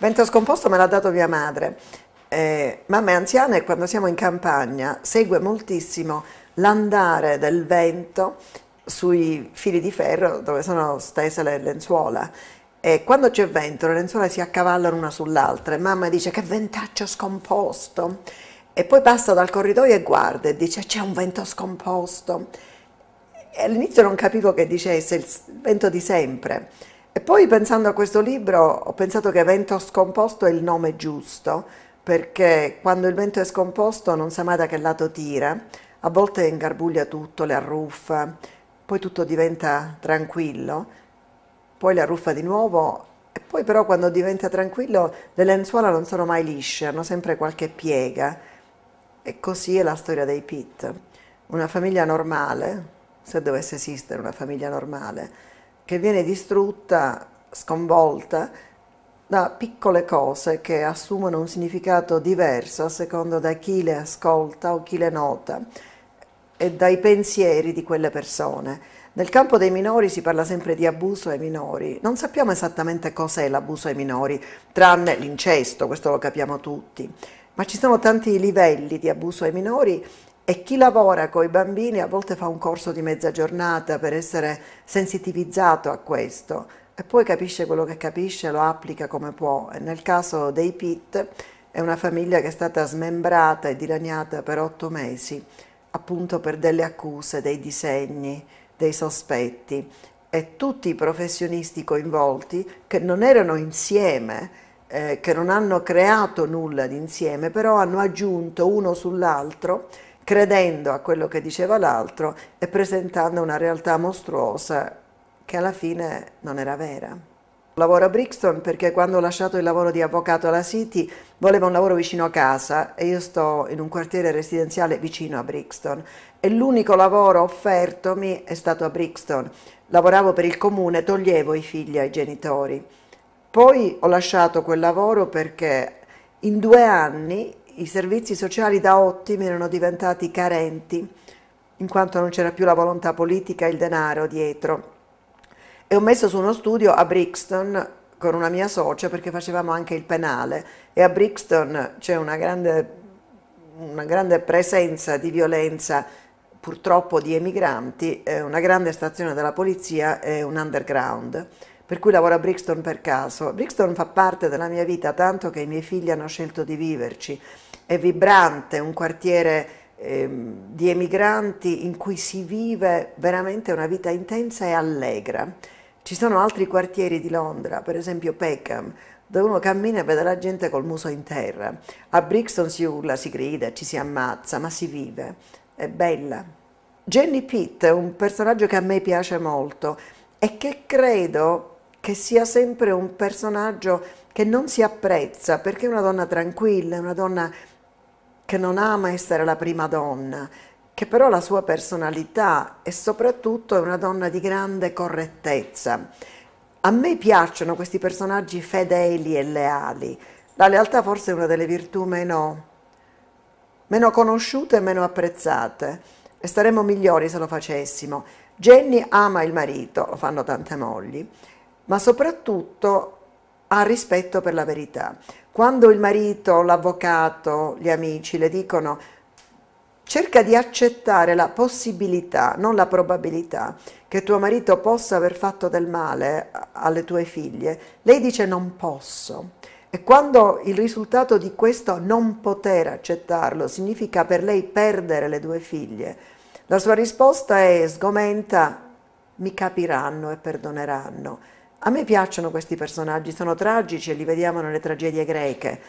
Vento scomposto me l'ha dato mia madre. Eh, mamma è anziana e quando siamo in campagna segue moltissimo l'andare del vento sui fili di ferro dove sono stese le lenzuola. E quando c'è vento le lenzuola si accavallano una sull'altra e mamma dice che ventaccio scomposto. E poi passa dal corridoio e guarda e dice c'è un vento scomposto. E all'inizio non capivo che dicesse il vento di sempre. E poi pensando a questo libro ho pensato che vento scomposto è il nome giusto, perché quando il vento è scomposto non sa mai da che lato tira, a volte ingarbuglia tutto, le arruffa, poi tutto diventa tranquillo, poi le arruffa di nuovo e poi però quando diventa tranquillo le lenzuola non sono mai lisce, hanno sempre qualche piega. E così è la storia dei Pitt. Una famiglia normale, se dovesse esistere una famiglia normale, che viene distrutta, sconvolta da piccole cose che assumono un significato diverso a seconda da chi le ascolta o chi le nota e dai pensieri di quelle persone. Nel campo dei minori si parla sempre di abuso ai minori. Non sappiamo esattamente cos'è l'abuso ai minori, tranne l'incesto, questo lo capiamo tutti. Ma ci sono tanti livelli di abuso ai minori e chi lavora con i bambini a volte fa un corso di mezza giornata per essere sensitivizzato a questo e poi capisce quello che capisce, lo applica come può. Nel caso dei Pitt è una famiglia che è stata smembrata e dilaniata per otto mesi, appunto per delle accuse, dei disegni, dei sospetti e tutti i professionisti coinvolti che non erano insieme, eh, che non hanno creato nulla di insieme, però hanno aggiunto uno sull'altro credendo a quello che diceva l'altro e presentando una realtà mostruosa che alla fine non era vera. Lavoro a Brixton perché quando ho lasciato il lavoro di avvocato alla City volevo un lavoro vicino a casa e io sto in un quartiere residenziale vicino a Brixton e l'unico lavoro offertomi è stato a Brixton. Lavoravo per il comune, toglievo i figli ai genitori. Poi ho lasciato quel lavoro perché in due anni i servizi sociali da ottimi erano diventati carenti, in quanto non c'era più la volontà politica e il denaro dietro. E ho messo su uno studio a Brixton con una mia socia perché facevamo anche il penale e a Brixton c'è una grande, una grande presenza di violenza purtroppo di emigranti, una grande stazione della polizia e un underground per cui lavoro a Brixton per caso. Brixton fa parte della mia vita tanto che i miei figli hanno scelto di viverci è vibrante, un quartiere eh, di emigranti in cui si vive veramente una vita intensa e allegra. Ci sono altri quartieri di Londra, per esempio Peckham, dove uno cammina e vede la gente col muso in terra. A Brixton si urla, si grida, ci si ammazza, ma si vive. È bella. Jenny Pitt è un personaggio che a me piace molto e che credo che sia sempre un personaggio che non si apprezza perché è una donna tranquilla, una donna che non ama essere la prima donna, che però la sua personalità e soprattutto è una donna di grande correttezza. A me piacciono questi personaggi fedeli e leali. La lealtà forse è una delle virtù meno, meno conosciute e meno apprezzate e staremmo migliori se lo facessimo. Jenny ama il marito, lo fanno tante mogli, ma soprattutto ha rispetto per la verità. Quando il marito, l'avvocato, gli amici le dicono cerca di accettare la possibilità, non la probabilità, che tuo marito possa aver fatto del male alle tue figlie, lei dice non posso. E quando il risultato di questo non poter accettarlo significa per lei perdere le due figlie, la sua risposta è sgomenta, mi capiranno e perdoneranno. A me piacciono questi personaggi, sono tragici e li vediamo nelle tragedie greche,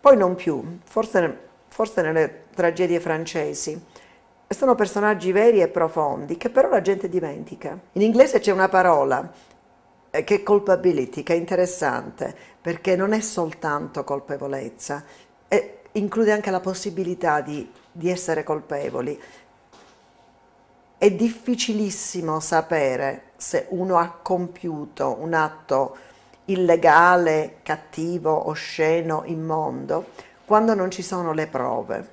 poi non più, forse, forse nelle tragedie francesi. Sono personaggi veri e profondi che però la gente dimentica. In inglese c'è una parola eh, che è culpability, che è interessante, perché non è soltanto colpevolezza, include anche la possibilità di, di essere colpevoli. È difficilissimo sapere se uno ha compiuto un atto illegale, cattivo, osceno, immondo, quando non ci sono le prove.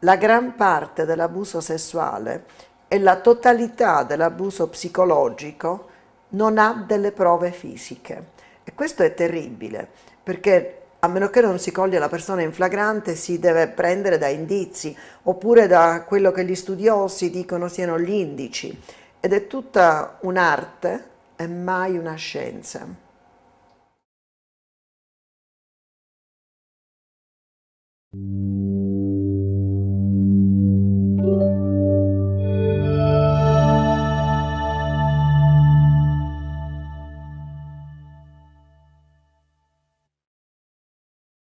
La gran parte dell'abuso sessuale e la totalità dell'abuso psicologico non ha delle prove fisiche. E questo è terribile, perché a meno che non si coglie la persona in flagrante, si deve prendere da indizi, oppure da quello che gli studiosi dicono siano gli indici ed è tutta un'arte e mai una scienza. Thank.